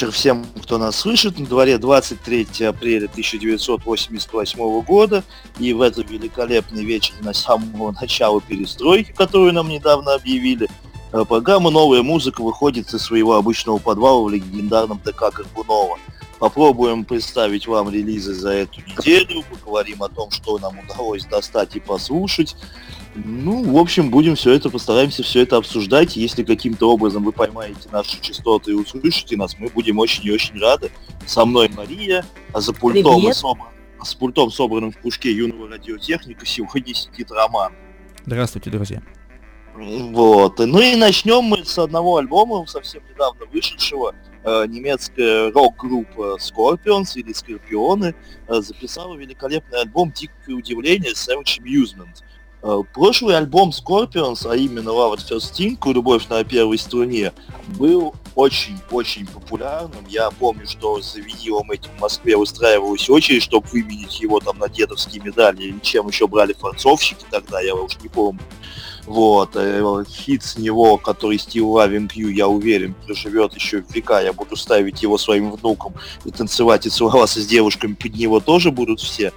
Вечер всем, кто нас слышит. На дворе 23 апреля 1988 года. И в этот великолепный вечер на самого начала перестройки, которую нам недавно объявили, э, программа «Новая музыка» выходит из своего обычного подвала в легендарном ТК Горбунова. Попробуем представить вам релизы за эту неделю, поговорим о том, что нам удалось достать и послушать. Ну, в общем, будем все это, постараемся все это обсуждать. Если каким-то образом вы поймаете наши частоты и услышите нас, мы будем очень и очень рады. Со мной Мария, а за пультом, и собран, с пультом, собранным в кружке юного радиотехника, сегодня сидит Роман. Здравствуйте, друзья. Вот. Ну и начнем мы с одного альбома, совсем недавно вышедшего. Э, немецкая рок-группа Scorpions или Скорпионы э, записала великолепный альбом «Дикое удивление» Savage Amusement. Э, прошлый альбом Scorpions, а именно Love at First Sting, «Любовь на первой струне», был очень-очень популярным. Я помню, что за винилом этим в Москве устраивалась очередь, чтобы выменить его там на дедовские медали, или чем еще брали форцовщики тогда, я уж не помню. Вот, э, хит с него, который Steve Loving You, я уверен, проживет еще века. Я буду ставить его своим внукам и танцевать и целоваться с девушками под него тоже будут все.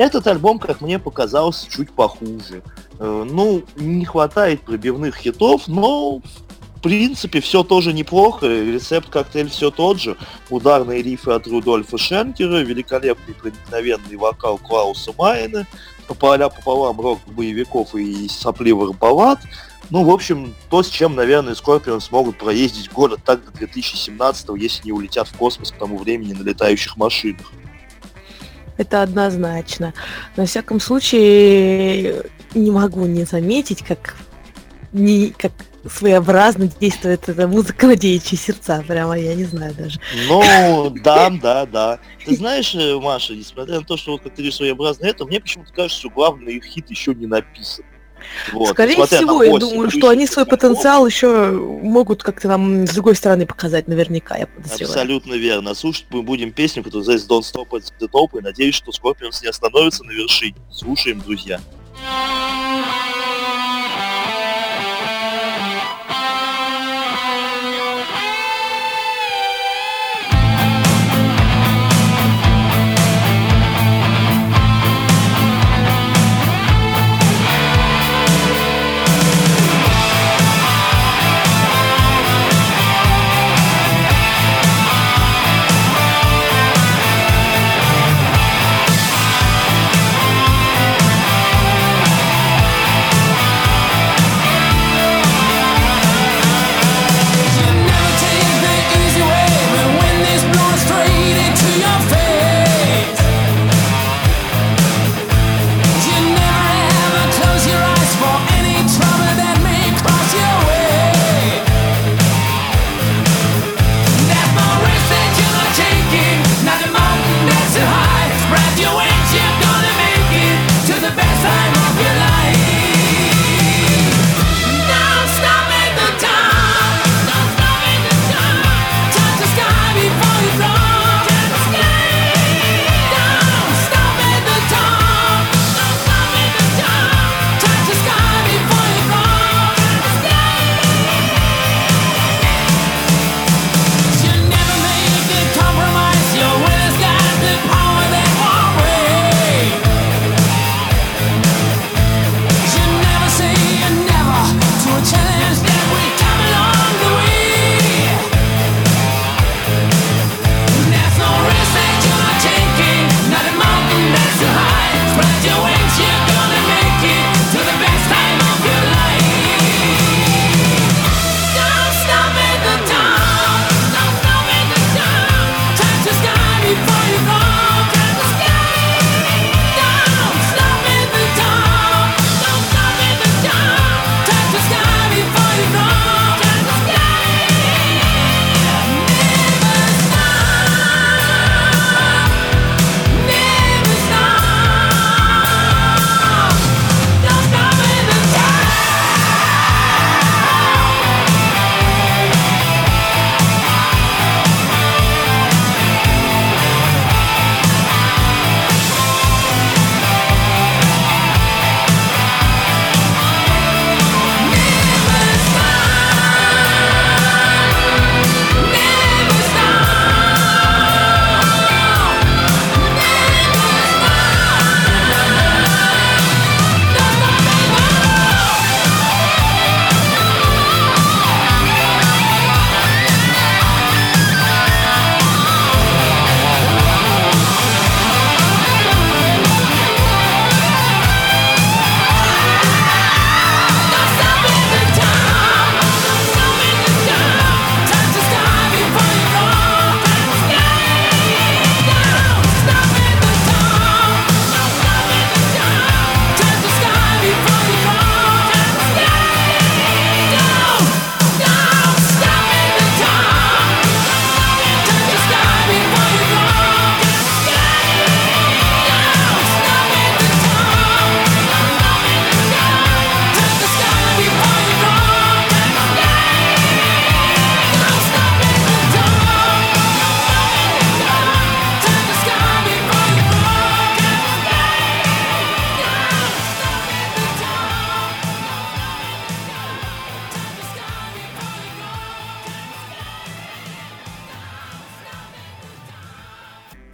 Этот альбом, как мне показалось, чуть похуже. Э, ну, не хватает пробивных хитов, но в принципе все тоже неплохо. Рецепт коктейль все тот же. Ударные рифы от Рудольфа Шенкера, великолепный проникновенный вокал Клауса Майена, пополя пополам рок боевиков и сопливых баллад. Ну, в общем, то, с чем, наверное, Скорпион смогут проездить город так до 2017 если не улетят в космос к тому времени на летающих машинах. Это однозначно. На всяком случае, не могу не заметить, как, не, как своеобразно действует эта музыка на девичьи сердца. Прямо я не знаю даже. Ну, да, да, да. Ты знаешь, э, Маша, несмотря на то, что вот как ты говоришь своеобразно это, мне почему-то кажется, что главный их хит еще не написан. Вот. Скорее всего, я думаю, что они свой потенциал еще могут как-то нам с другой стороны показать, наверняка, я подозреваю. Абсолютно верно. Слушать мы будем песню, которая называется Don't Stop at the Top, и надеюсь, что Scorpions не остановится на вершине. Слушаем, друзья.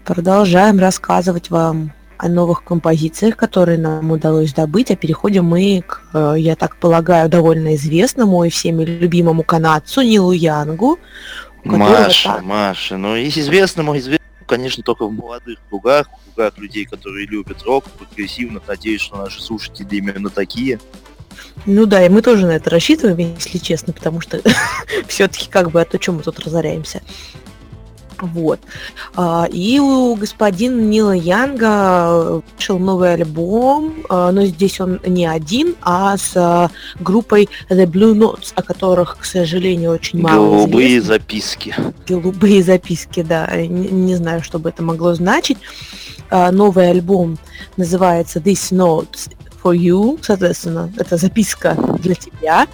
Продолжаем рассказывать вам о новых композициях, которые нам удалось добыть, а переходим мы к, э, я так полагаю, довольно известному и всеми любимому канадцу Нилу Янгу. Маша, так... Маша, ну и известному, известному, конечно, только в молодых кругах, в кругах людей, которые любят рок, прогрессивно. Надеюсь, что наши слушатели именно такие. Ну да, и мы тоже на это рассчитываем, если честно, потому что все-таки как бы, а то чем мы тут разоряемся. Вот. А, и у господина Нила Янга вышел новый альбом, а, но здесь он не один, а с а, группой The Blue Notes, о которых, к сожалению, очень мало Голубые известно. записки. Голубые записки, да. Не, не знаю, что бы это могло значить. Новый альбом называется This Notes for You, соответственно, это записка для тебя.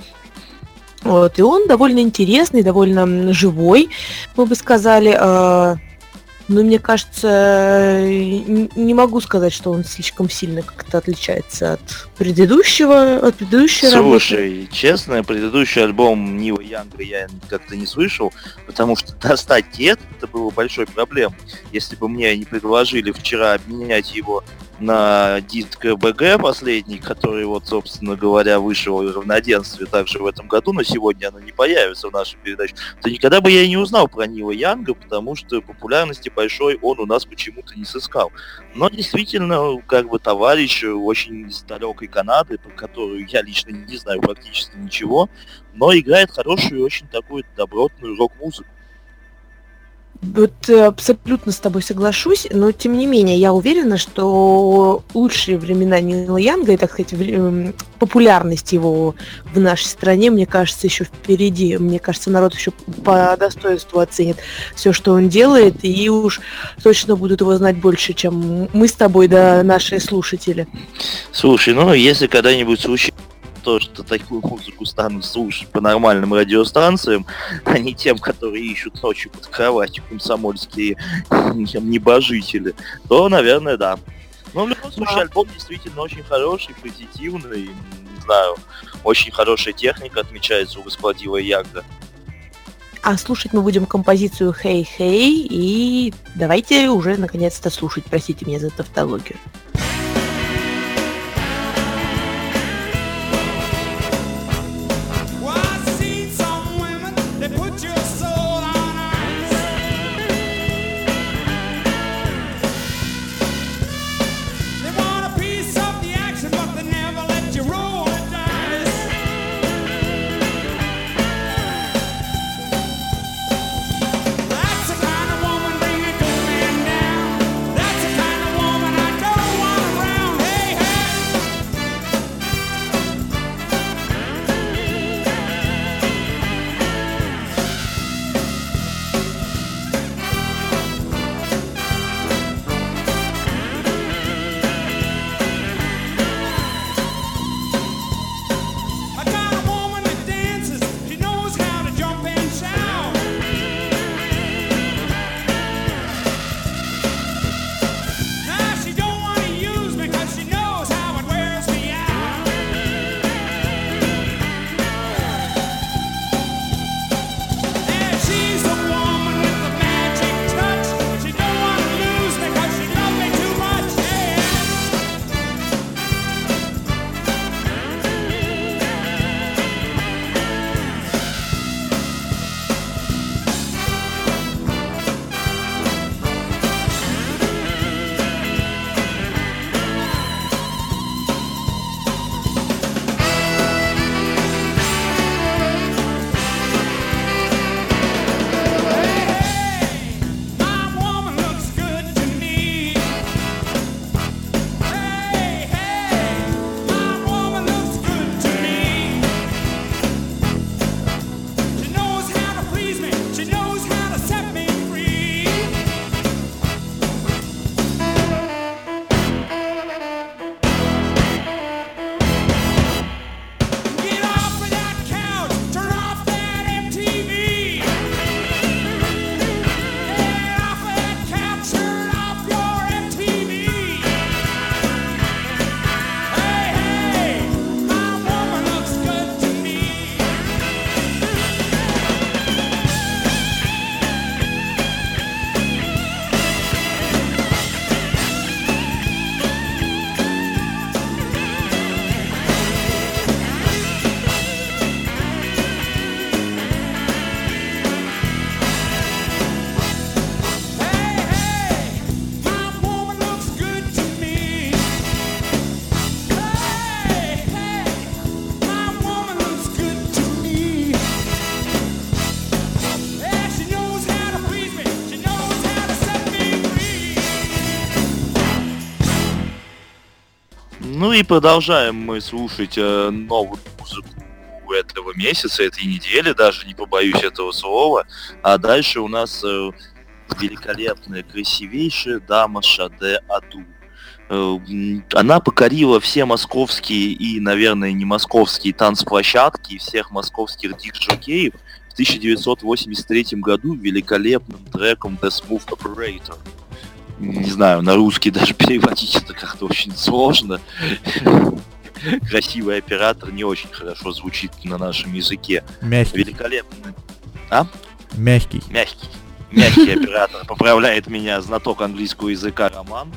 Вот, и он довольно интересный, довольно живой, мы бы сказали. Э, но мне кажется, не могу сказать, что он слишком сильно как-то отличается от предыдущего, от предыдущей Слушай, работы. честно, предыдущий альбом Нива Янга я как-то не слышал, потому что достать это, это было большой проблемой. Если бы мне не предложили вчера обменять его на диск БГ последний, который вот, собственно говоря, вышел в равноденстве также в этом году, но сегодня оно не появится в нашей передаче, то никогда бы я и не узнал про Нила Янга, потому что популярности большой он у нас почему-то не сыскал. Но действительно, как бы товарищ очень из далекой Канады, про которую я лично не знаю практически ничего, но играет хорошую, очень такую добротную рок-музыку. Вот э, абсолютно с тобой соглашусь, но тем не менее я уверена, что лучшие времена Нила Янга и, так сказать, эм, популярность его в нашей стране, мне кажется, еще впереди. Мне кажется, народ еще по достоинству оценит все, что он делает, и уж точно будут его знать больше, чем мы с тобой, да, наши слушатели. Слушай, ну если когда-нибудь случится то, что такую музыку станут слушать по нормальным радиостанциям, а не тем, которые ищут ночью под кроватью комсомольские небожители, то, наверное, да. Но в любом случае альбом действительно очень хороший, позитивный, не знаю, очень хорошая техника отмечается у господина Ягда. А слушать мы будем композицию «Хей, хей», и давайте уже наконец-то слушать, простите меня за тавтологию. Ну и продолжаем мы слушать э, новую музыку этого месяца, этой недели, даже не побоюсь этого слова. А дальше у нас э, великолепная, красивейшая дама Шаде Аду. Э, она покорила все московские и, наверное, не московские танцплощадки, всех московских дик-жокеев в 1983 году великолепным треком The Smooth Operator не знаю, на русский даже переводить это как-то очень сложно. Красивый оператор не очень хорошо звучит на нашем языке. Мягкий. Великолепно. А? Мягкий. Мягкий. Мягкий оператор. Поправляет меня знаток английского языка Роман.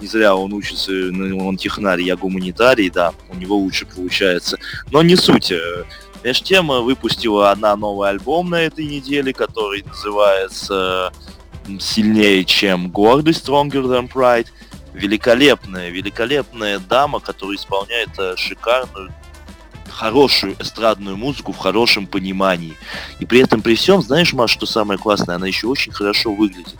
Не зря он учится, ну, он технарь, я гуманитарий, да, у него лучше получается. Но не суть. Между тем выпустила одна новый альбом на этой неделе, который называется сильнее, чем гордость, Stronger Than Pride. Великолепная, великолепная дама, которая исполняет э, шикарную, хорошую эстрадную музыку в хорошем понимании. И при этом, при всем, знаешь, Маш, что самое классное, она еще очень хорошо выглядит.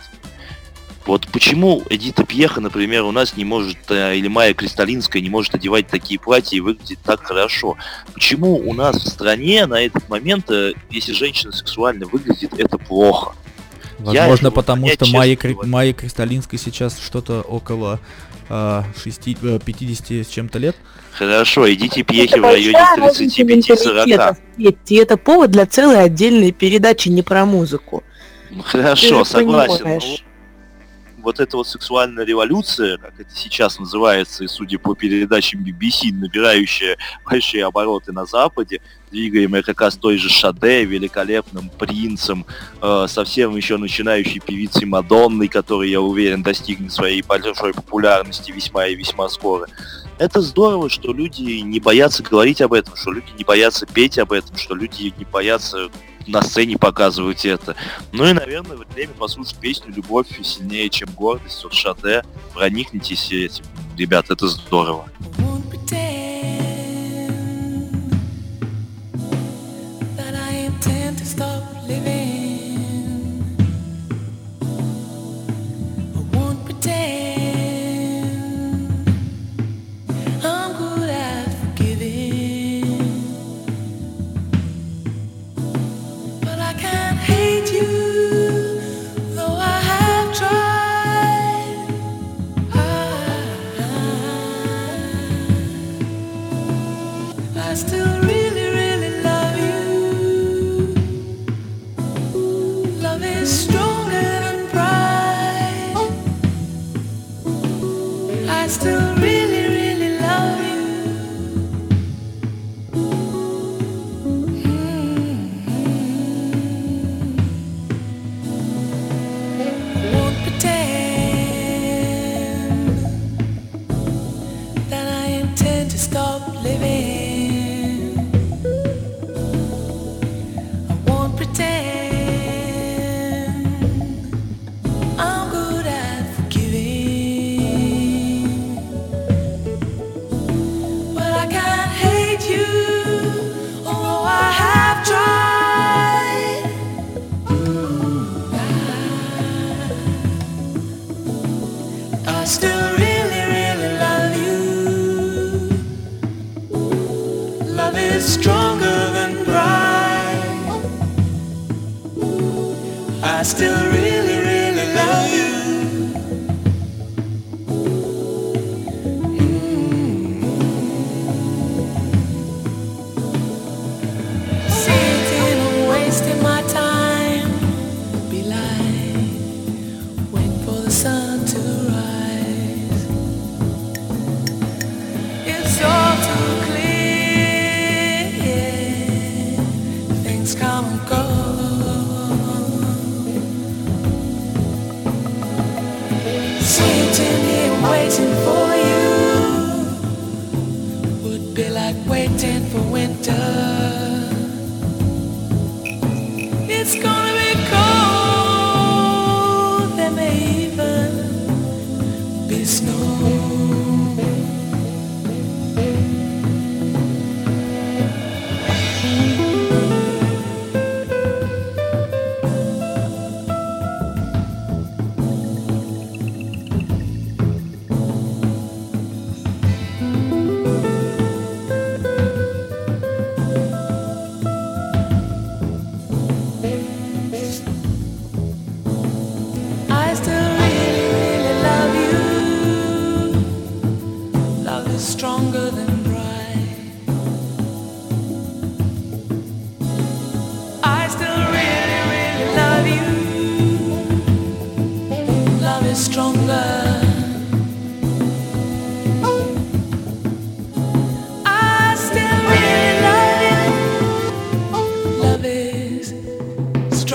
Вот почему Эдита Пьеха, например, у нас не может, э, или Майя Кристалинская не может одевать такие платья и выглядеть так хорошо? Почему у нас в стране на этот момент, э, если женщина сексуально выглядит, это плохо? Возможно, потому что Майя, Кри... Майя Кристалинской сейчас что-то около э, 6, 50 с чем-то лет. Хорошо, идите пьехи в районе 35-40. И это повод для целой отдельной передачи не про музыку. Хорошо, согласен вот эта вот сексуальная революция, как это сейчас называется, и судя по передачам BBC, набирающая большие обороты на Западе, двигаемая как раз той же Шаде, великолепным принцем, э, совсем еще начинающей певицей Мадонной, которая, я уверен, достигнет своей большой популярности весьма и весьма скоро. Это здорово, что люди не боятся говорить об этом, что люди не боятся петь об этом, что люди не боятся на сцене показывать это. Ну и, наверное, время послушать песню «Любовь сильнее, чем гордость» от Шаде. Проникнитесь этим, ребят, это здорово. stronger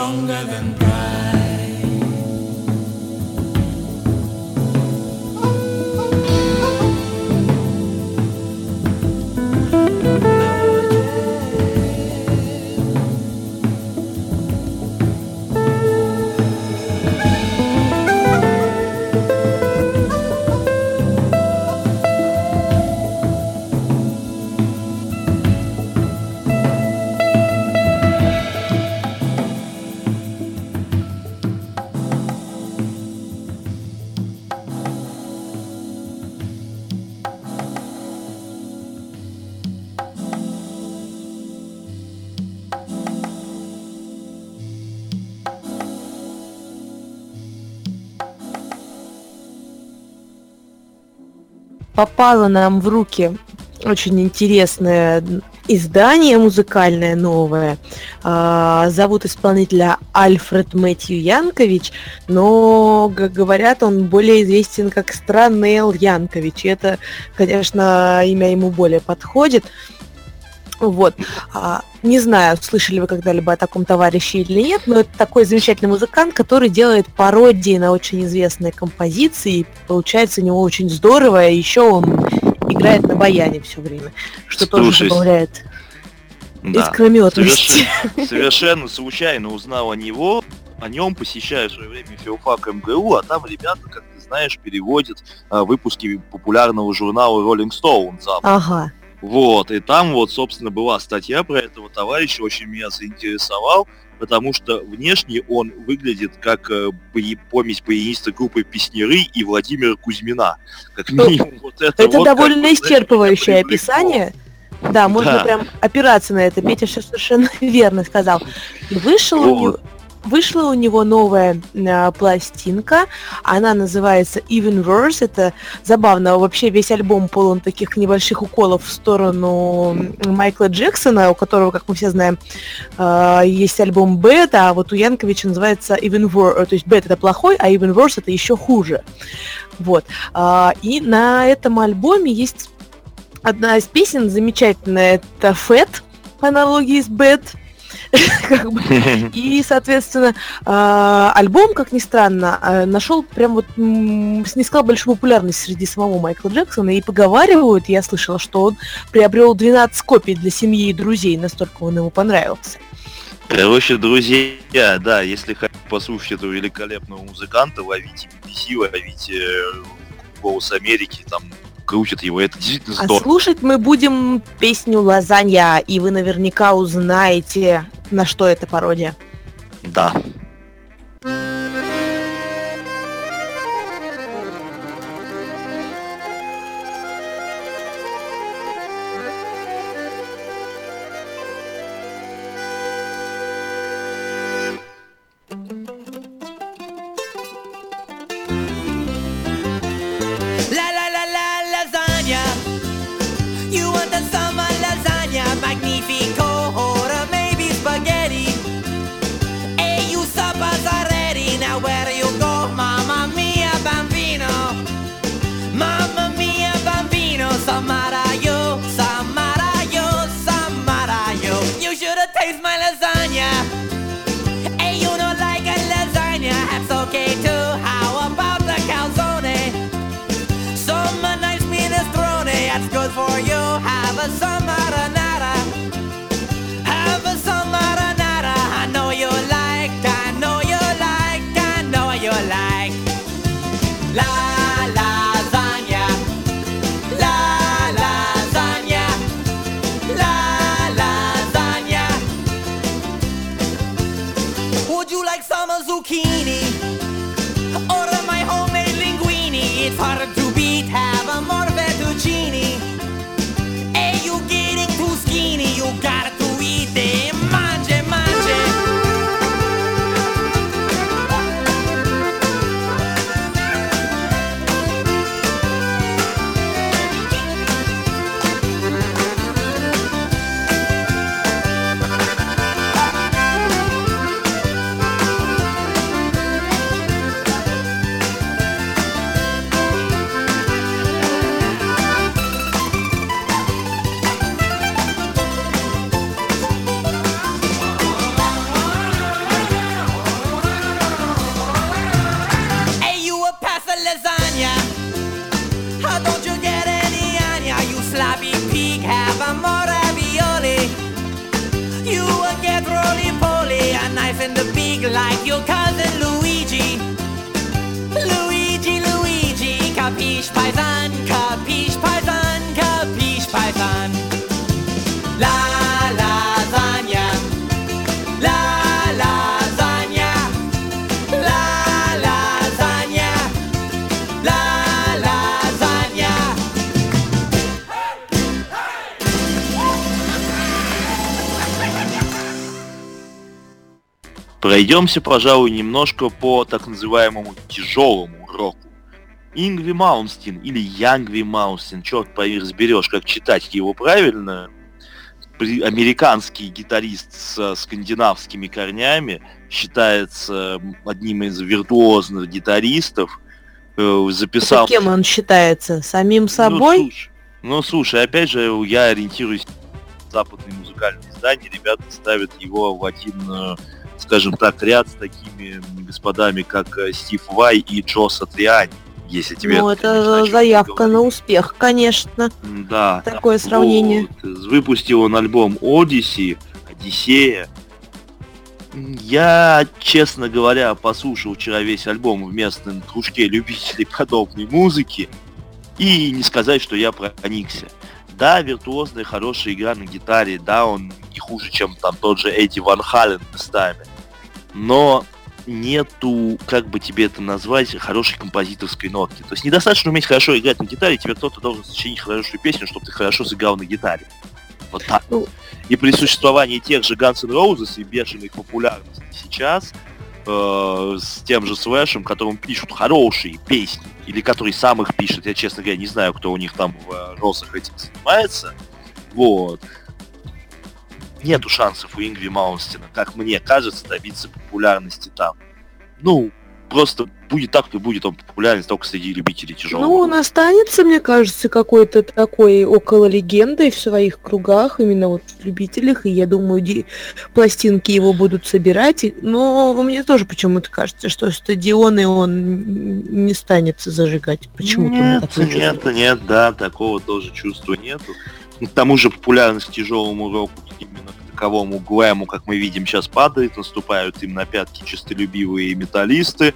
stronger than попало нам в руки очень интересное издание музыкальное новое. А, зовут исполнителя Альфред Мэтью Янкович, но, как говорят, он более известен как Странный Эл Янкович. И это, конечно, имя ему более подходит. Вот. А, не знаю, слышали вы когда-либо о таком товарище или нет, но это такой замечательный музыкант, который делает пародии на очень известные композиции. И получается у него очень здорово. И еще он играет на баяне все время, что Слушай, тоже добавляет да. искрометности. Совершенно, совершенно случайно узнал о него, о нем посещаю в свое время филфак МГУ, а там ребята, как ты знаешь, переводят а, выпуски популярного журнала Rolling Stone. Ага. Вот, и там вот, собственно, была статья про этого товарища, очень меня заинтересовал, потому что внешне он выглядит как э, помесь баяниста группы Песнеры и Владимира Кузьмина. Как ну, минимум, вот это, это вот довольно как, исчерпывающее описание. Да, можно да. прям опираться на это. Петя совершенно верно сказал. И вышел вот. у него Вышла у него новая э, пластинка, она называется Even Worse, это забавно, вообще весь альбом полон таких небольших уколов в сторону Майкла Джексона, у которого, как мы все знаем, э, есть альбом Bad, а вот у Янковича называется Even Worse, то есть Bad это плохой, а Even Worse это еще хуже. Вот. Э, и на этом альбоме есть одна из песен замечательная, это Fat, по аналогии с Bad, И, соответственно, а, альбом, как ни странно, а, нашел прям вот снискал большую популярность среди самого Майкла Джексона. И поговаривают, я слышала, что он приобрел 12 копий для семьи и друзей, настолько он ему понравился. Короче, друзья, да, если хотите послушать этого великолепного музыканта, ловите BBC, ловите э, голос Америки, там крутят его, это действительно здорово. А слушать мы будем песню «Лазанья», и вы наверняка узнаете, на что это пародия. Да. Taste my lasagna. Hey, you don't like a lasagna? That's okay too. How about the calzone? Some nice minestrone. That's good for you. Have a summer. Пройдемся, пожалуй, немножко по так называемому тяжелому року. Ингви Маунстин или Янгви Маунстин, черт поверь, разберешь, как читать его правильно, американский гитарист с скандинавскими корнями, считается одним из виртуозных гитаристов, э, записал... Это кем он считается? Самим ну, собой? Ну слушай, ну, слушай, опять же, я ориентируюсь на западные музыкальные издания, ребята ставят его в один, э, скажем так, ряд с такими господами, как э, Стив Вай и Джо Сатриани если тебе... Ну, это заявка на успех, конечно. Да. Такое сравнение. Вот. Выпустил он альбом Odyssey, Одиссея. Я, честно говоря, послушал вчера весь альбом в местном кружке любителей подобной музыки. И не сказать, что я проникся. Да, виртуозная, хорошая игра на гитаре, да, он не хуже, чем там тот же Эдди Ван Хален местами. Но нету, как бы тебе это назвать, хорошей композиторской нотки. То есть недостаточно уметь хорошо играть на гитаре, тебе кто-то должен сочинить хорошую песню, чтобы ты хорошо сыграл на гитаре. Вот так. Ну, и при существовании тех же Guns N' Roses и бешеной популярности сейчас, э, с тем же Слэшем, которым пишут хорошие песни, или который сам их пишет, я, честно говоря, не знаю, кто у них там в э, Росах этим занимается, вот, нету шансов у Ингви Маунстина, как мне кажется, добиться популярности там. Ну, просто будет так, и будет он популярен только среди любителей тяжелого. Ну, он останется, мне кажется, какой-то такой около легендой в своих кругах, именно вот в любителях, и я думаю, ди- пластинки его будут собирать, но мне тоже почему-то кажется, что стадионы он не станет зажигать. Почему-то нет, нет, нет, да, такого тоже чувства нету. К тому же популярность тяжелому року именно к таковому глэму, как мы видим, сейчас падает, наступают им на пятки чистолюбивые металлисты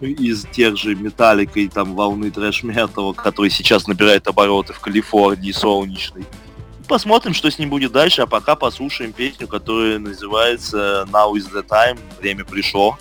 из тех же металлика и там волны трэш-металла, который сейчас набирает обороты в Калифорнии солнечной. Посмотрим, что с ним будет дальше, а пока послушаем песню, которая называется Now is the time, время пришло.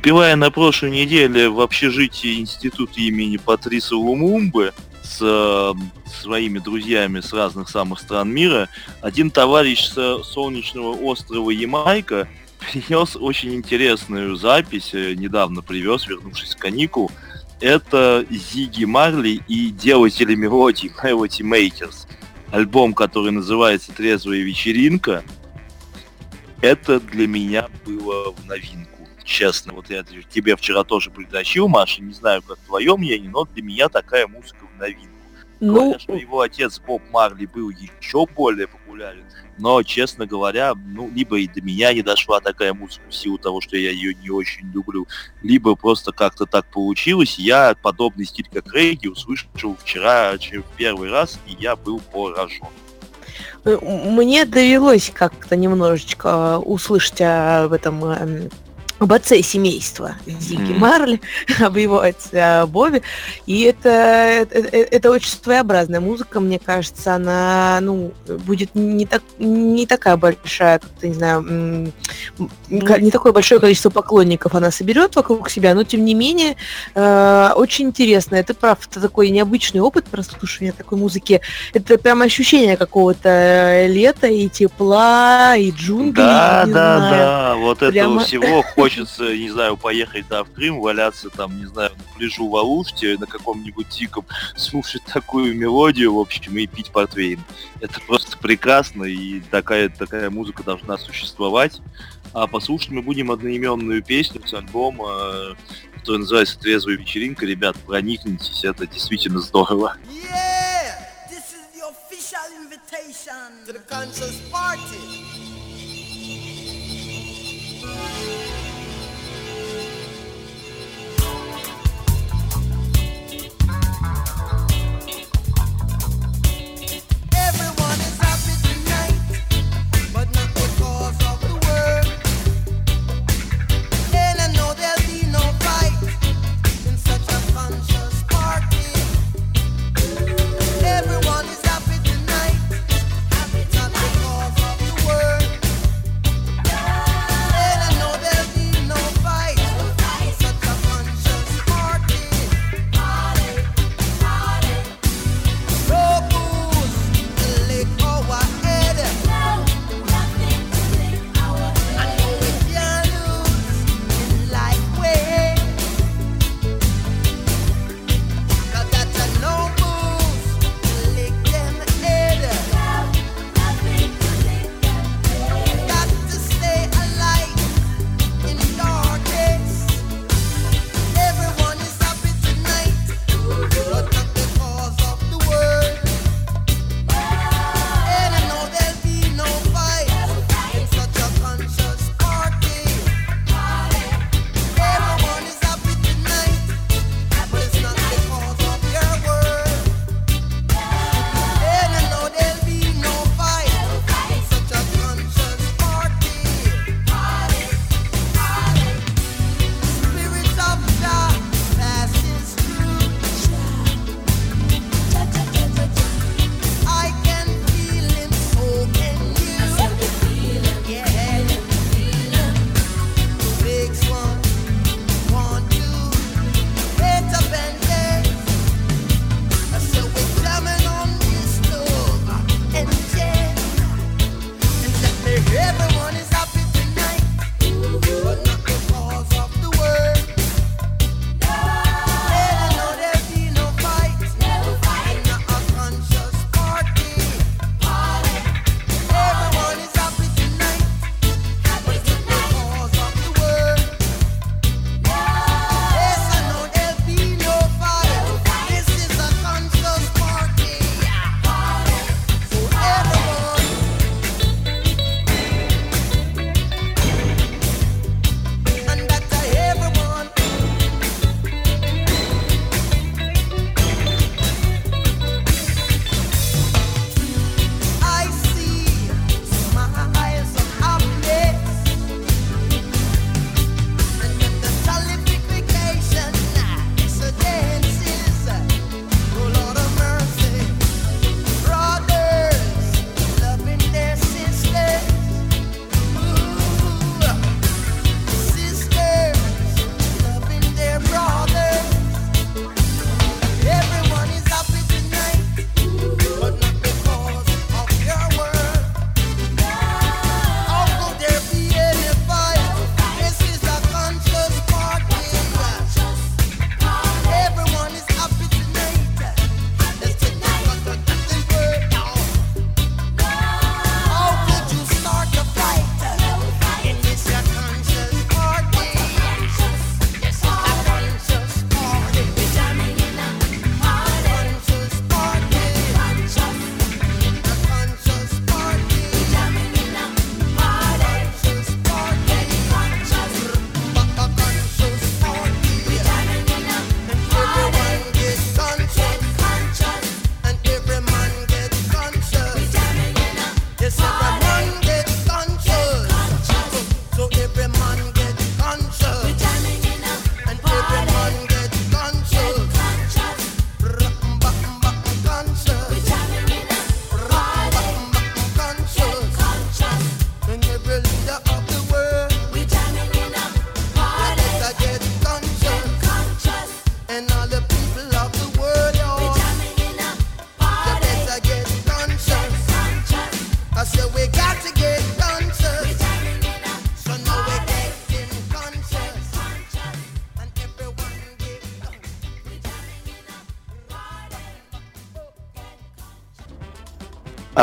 Выпивая на прошлой неделе в общежитии института имени Патриса Лумумбы с э, своими друзьями с разных самых стран мира, один товарищ с солнечного острова Ямайка принес очень интересную запись, э, недавно привез, вернувшись с каникул. Это Зиги Марли и делатели мелодий Melody Makers. Альбом, который называется «Трезвая вечеринка», это для меня было в новинку честно. Вот я тебе вчера тоже притащил, Маша, не знаю, как твое мнение, но для меня такая музыка в новинку. Ну... Что его отец Боб Марли был еще более популярен, но, честно говоря, ну, либо и до меня не дошла такая музыка в силу того, что я ее не очень люблю, либо просто как-то так получилось. Я подобный стиль, как регги, услышал вчера в первый раз, и я был поражен. Э, мне довелось как-то немножечко услышать об этом эм, об отце семейства Зиги mm. Марли, об его отце Бобби. И это, это, это очень своеобразная музыка, мне кажется, она ну, будет не, так, не такая большая, как-то, не знаю, не такое большое количество поклонников она соберет вокруг себя, но тем не менее э, очень интересно. Это прав, это такой необычный опыт прослушивания такой музыки. Это прям ощущение какого-то лета и тепла, и джунглей. Да, да, знаю. да, вот Прямо... этого всего хочется, не знаю, поехать, да, в Крым, валяться там, не знаю, на пляжу в Алуште, на каком-нибудь диком, слушать такую мелодию, в общем, и пить портвейн. Это просто прекрасно, и такая, такая музыка должна существовать. А послушать мы будем одноименную песню с альбома, который называется «Трезвая вечеринка». Ребят, проникнитесь, это действительно здорово. To the conscious party.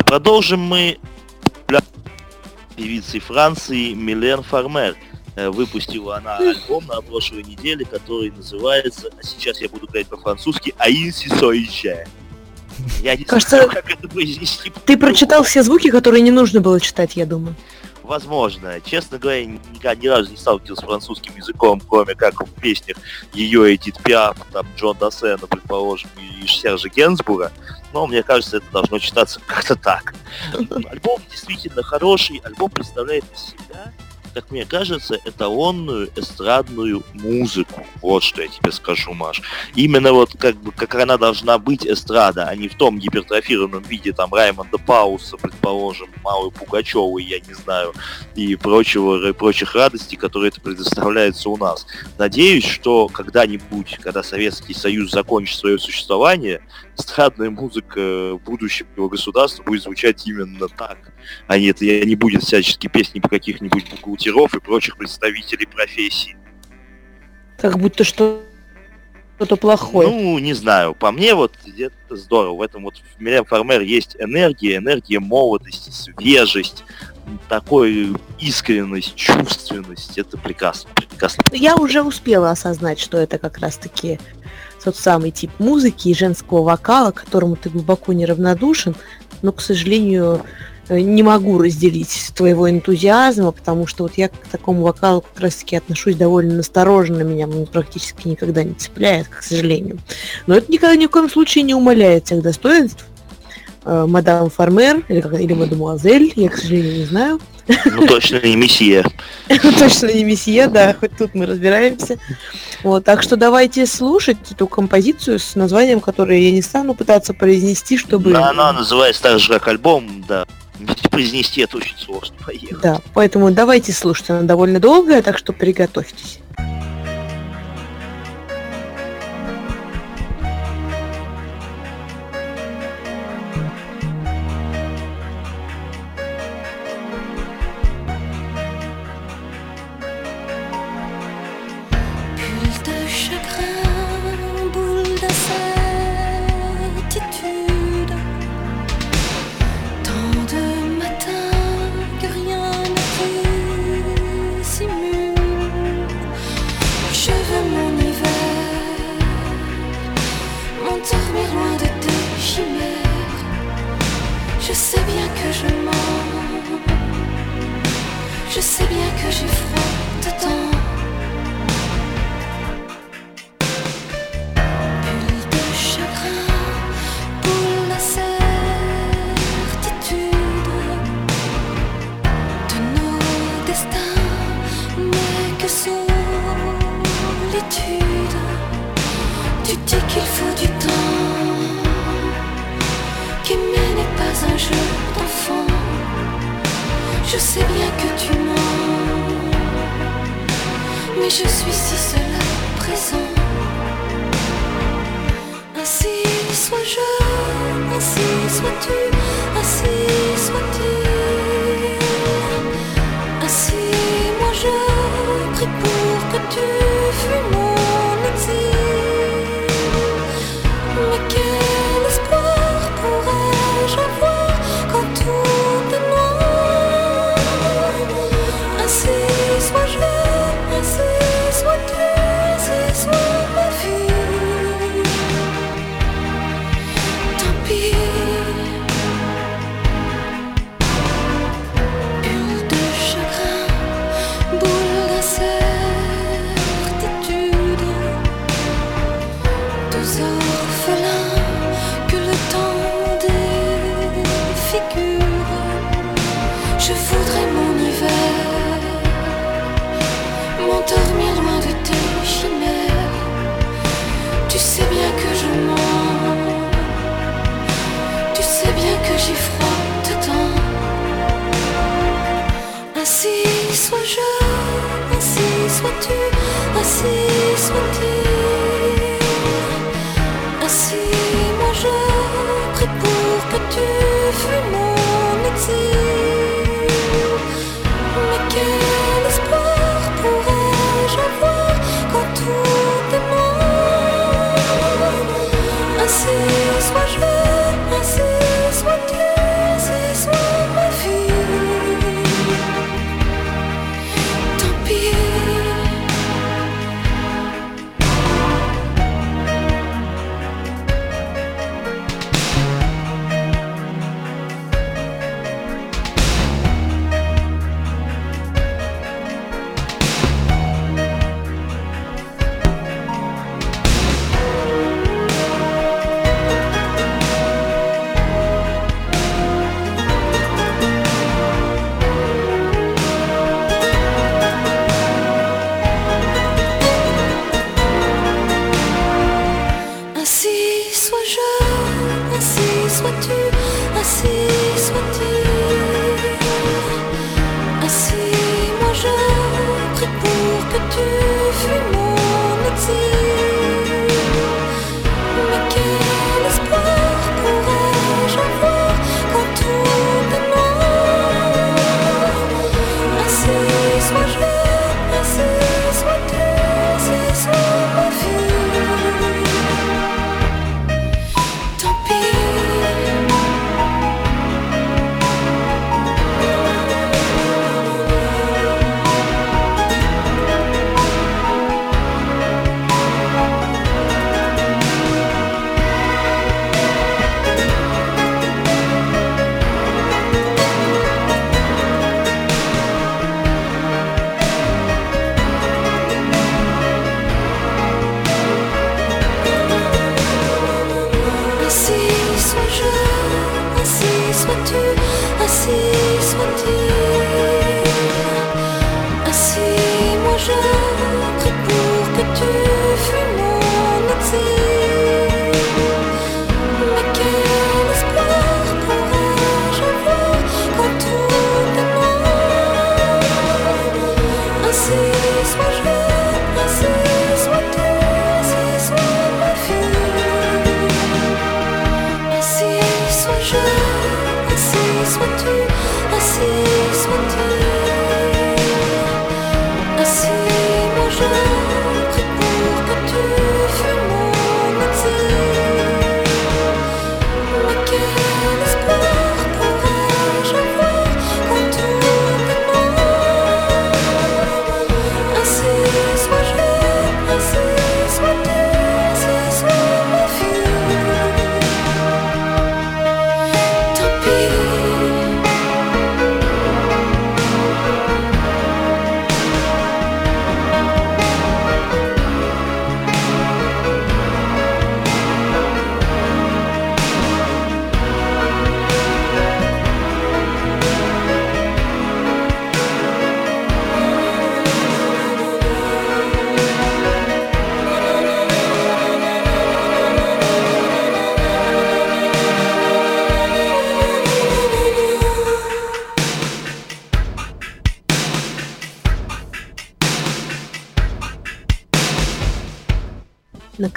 Продолжим мы певицей Франции Милен Фармер. Э, выпустила она альбом на прошлой неделе, который называется, а сейчас я буду говорить по-французски, «Аинси Соище». Я не Кажется, знаю, как это произнести. Ты прочитал все звуки, которые не нужно было читать, я думаю. Возможно. Честно говоря, никогда ни разу не сталкивался с французским языком, кроме как в песнях ее Эдит Пиаф, там Джон Дассена, предположим, и Сержа Генсбура. Но мне кажется, это должно читаться как-то так. Альбом действительно хороший. Альбом представляет из себя как мне кажется, эталонную эстрадную музыку. Вот что я тебе скажу, Маш. Именно вот как бы как она должна быть эстрада, а не в том гипертрофированном виде там Раймонда Пауса, предположим, Малой Пугачевой, я не знаю, и прочего, и прочих радостей, которые это предоставляется у нас. Надеюсь, что когда-нибудь, когда Советский Союз закончит свое существование, эстрадная музыка будущего государства будет звучать именно так, а не, это не будет всячески песни по каких-нибудь бухгалтеров и прочих представителей профессии. Как будто что что-то плохое. Ну, не знаю. По мне, вот это здорово. В этом вот в Милен Фармер есть энергия, энергия молодости, свежесть, такой искренность, чувственность. Это прекрасно, прекрасно. Я уже успела осознать, что это как раз-таки тот самый тип музыки и женского вокала, к которому ты глубоко неравнодушен, но, к сожалению, не могу разделить твоего энтузиазма, потому что вот я к такому вокалу как раз-таки отношусь довольно настороженно, меня он практически никогда не цепляет, к сожалению. Но это никогда ни в коем случае не умаляет тех достоинств, э, мадам Фармер или, как, или мадемуазель, я, к сожалению, не знаю. Ну, точно не месье. Точно не месье, да, хоть тут мы разбираемся. Вот, так что давайте слушать эту композицию с названием, которое я не стану пытаться произнести, чтобы... Да, она называется так же, как альбом, да. Произнести это очень сложно, поехали. Да, поэтому давайте слушать, она довольно долгая, так что приготовьтесь. Assis sois-tu, assis sois-tu.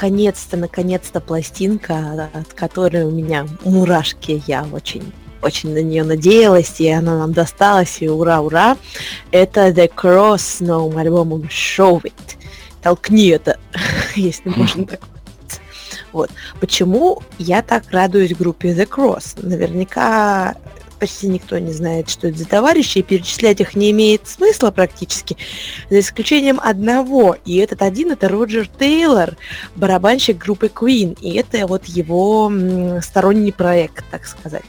Наконец-то, наконец-то пластинка, от которой у меня мурашки, я очень очень на нее надеялась, и она нам досталась, и ура, ура. Это The Cross с новым альбомом Show It. Толкни это, если можно так вот. Почему я так радуюсь группе The Cross? Наверняка почти никто не знает, что это за товарищи, и перечислять их не имеет смысла практически, за исключением одного. И этот один это Роджер Тейлор, барабанщик группы Queen, и это вот его сторонний проект, так сказать.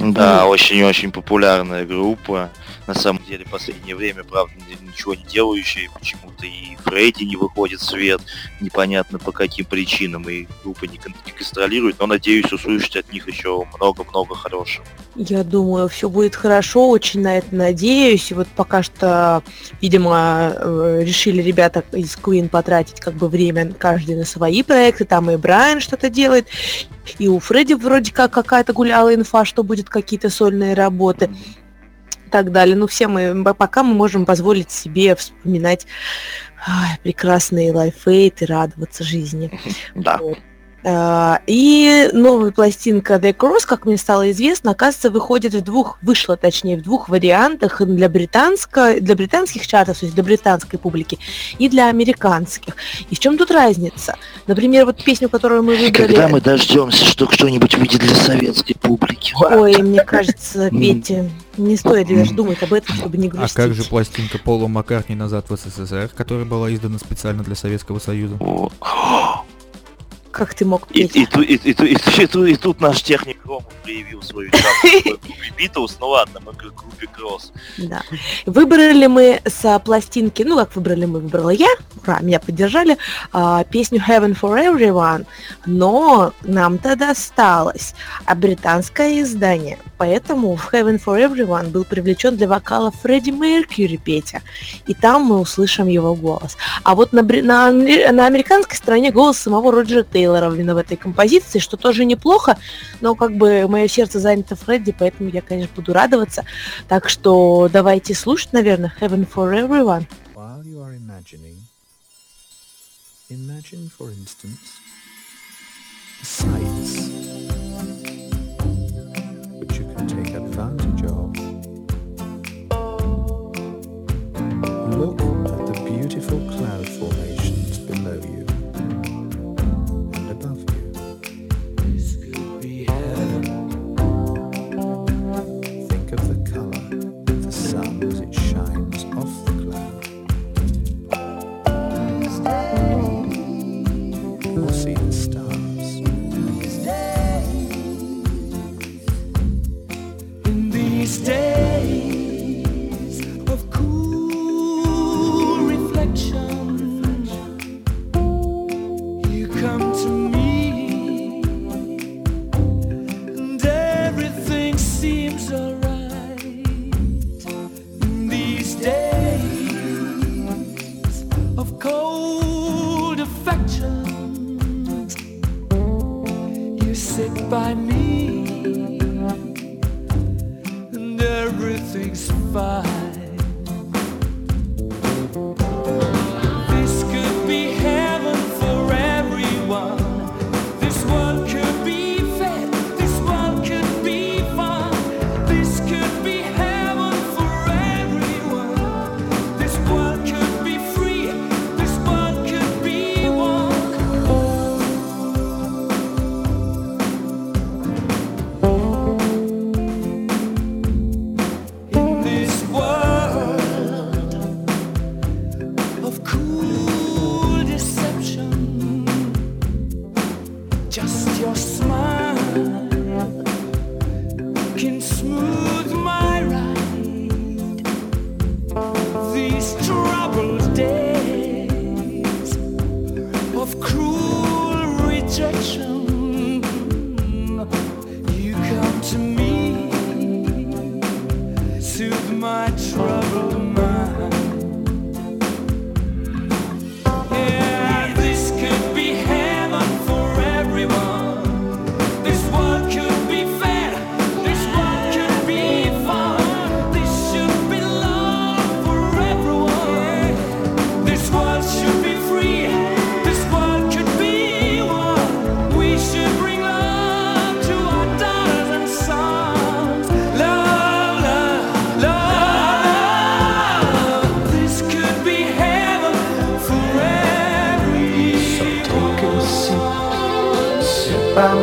Да, очень-очень популярная группа. На самом деле, в последнее время, правда, ничего не делающие, почему-то и Фредди не выходит в свет, непонятно по каким причинам, и группа не, не гастролирует, но надеюсь услышать от них еще много-много хорошего. Я думаю, все будет хорошо, очень на это надеюсь. И вот пока что, видимо, э, решили ребята из Queen потратить как бы время каждый на свои проекты, там и Брайан что-то делает, и у Фредди вроде как какая-то гуляла инфа, что будет какие-то сольные работы и так далее. Ну, все мы, пока мы можем позволить себе вспоминать ай, прекрасные лайфейты, радоваться жизни. Да. Вот. А, и новая пластинка The Cross, как мне стало известно, оказывается, выходит в двух, вышла точнее в двух вариантах для, британской, для британских чартов, то есть для британской публики, и для американских. И в чем тут разница? Например, вот песню, которую мы выбрали... Когда мы дождемся, что кто-нибудь выйдет для советской публики? Ой, мне кажется, Петя, не стоит даже думать об этом, чтобы не грустить. А как же пластинка Пола Маккартни «Назад в СССР», которая была издана специально для Советского Союза? Как ты мог? И, и, и, и, и, и, и, и тут наш техник Рома проявил свою Битлз, ну ладно, мы к группе Кросс. Да. Выбрали мы с пластинки, ну как выбрали мы, выбрала я, ура, меня поддержали, а, песню Heaven for Everyone, но нам-то досталось а британское издание, поэтому в Heaven for Everyone был привлечен для вокала Фредди Меркьюри Петя, и там мы услышим его голос. А вот на, на, на американской стороне голос самого Роджера Тейлора в этой композиции, что тоже неплохо, но как бы мое сердце занято Фредди, поэтому я, конечно, буду радоваться. Так что давайте слушать, наверное, Heaven for Everyone. While you are imagining, imagine, for instance, sights which you can take advantage of. Look at the beautiful cloud formations smooth.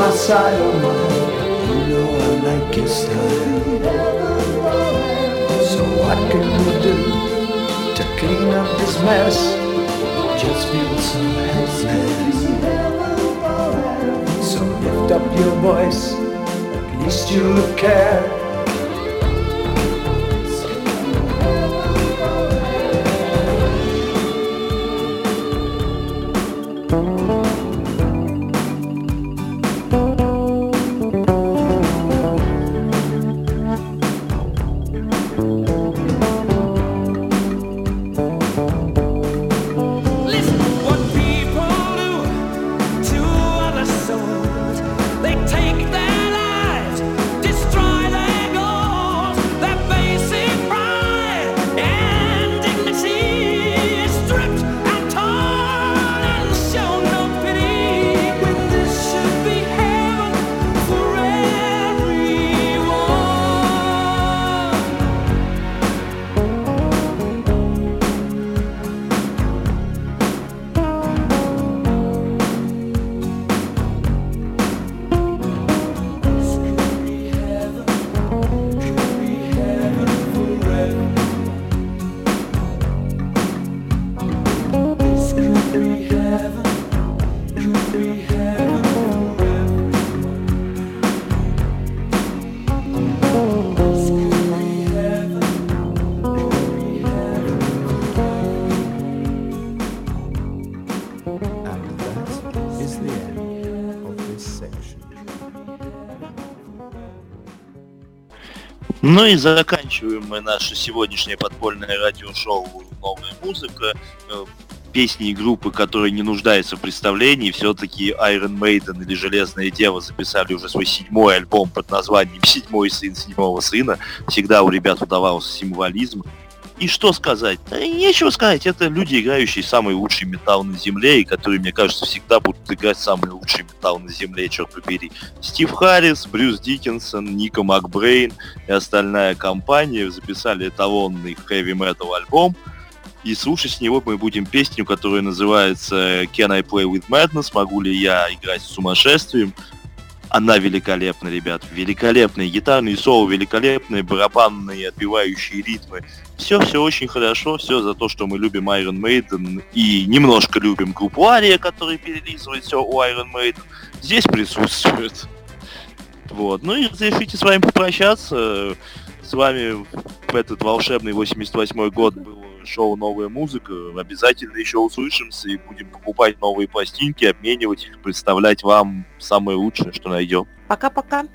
My side, oh my. You know I like your style. So what can we do to clean up this mess? Just feel some happiness. So lift up your voice, at least you care. Ну и заканчиваем мы наше сегодняшнее подпольное радиошоу «Новая музыка». Э, песни и группы, которые не нуждаются в представлении, все-таки Iron Maiden или Железная Дева записали уже свой седьмой альбом под названием «Седьмой сын седьмого сына». Всегда у ребят удавался символизм. И что сказать? Да нечего сказать. Это люди, играющие самый лучший металл на Земле, и которые, мне кажется, всегда будут играть самый лучший металл на Земле, черт побери. Стив Харрис, Брюс Диккенсон, Ника Макбрейн и остальная компания записали эталонный хэви-метал альбом. И слушать с него мы будем песню, которая называется Can I Play With Madness? Могу ли я играть с сумасшествием? Она великолепна, ребят. Великолепные гитарные соло, великолепные барабанные отбивающие ритмы. Все, все очень хорошо, все за то, что мы любим Iron Maiden и немножко любим группу Ария, который перелизывает все у Iron Maiden. Здесь присутствует. Вот. Ну и разрешите с вами попрощаться. С вами в этот волшебный 88 год был шоу «Новая музыка». Обязательно еще услышимся и будем покупать новые пластинки, обменивать их, представлять вам самое лучшее, что найдем. Пока-пока.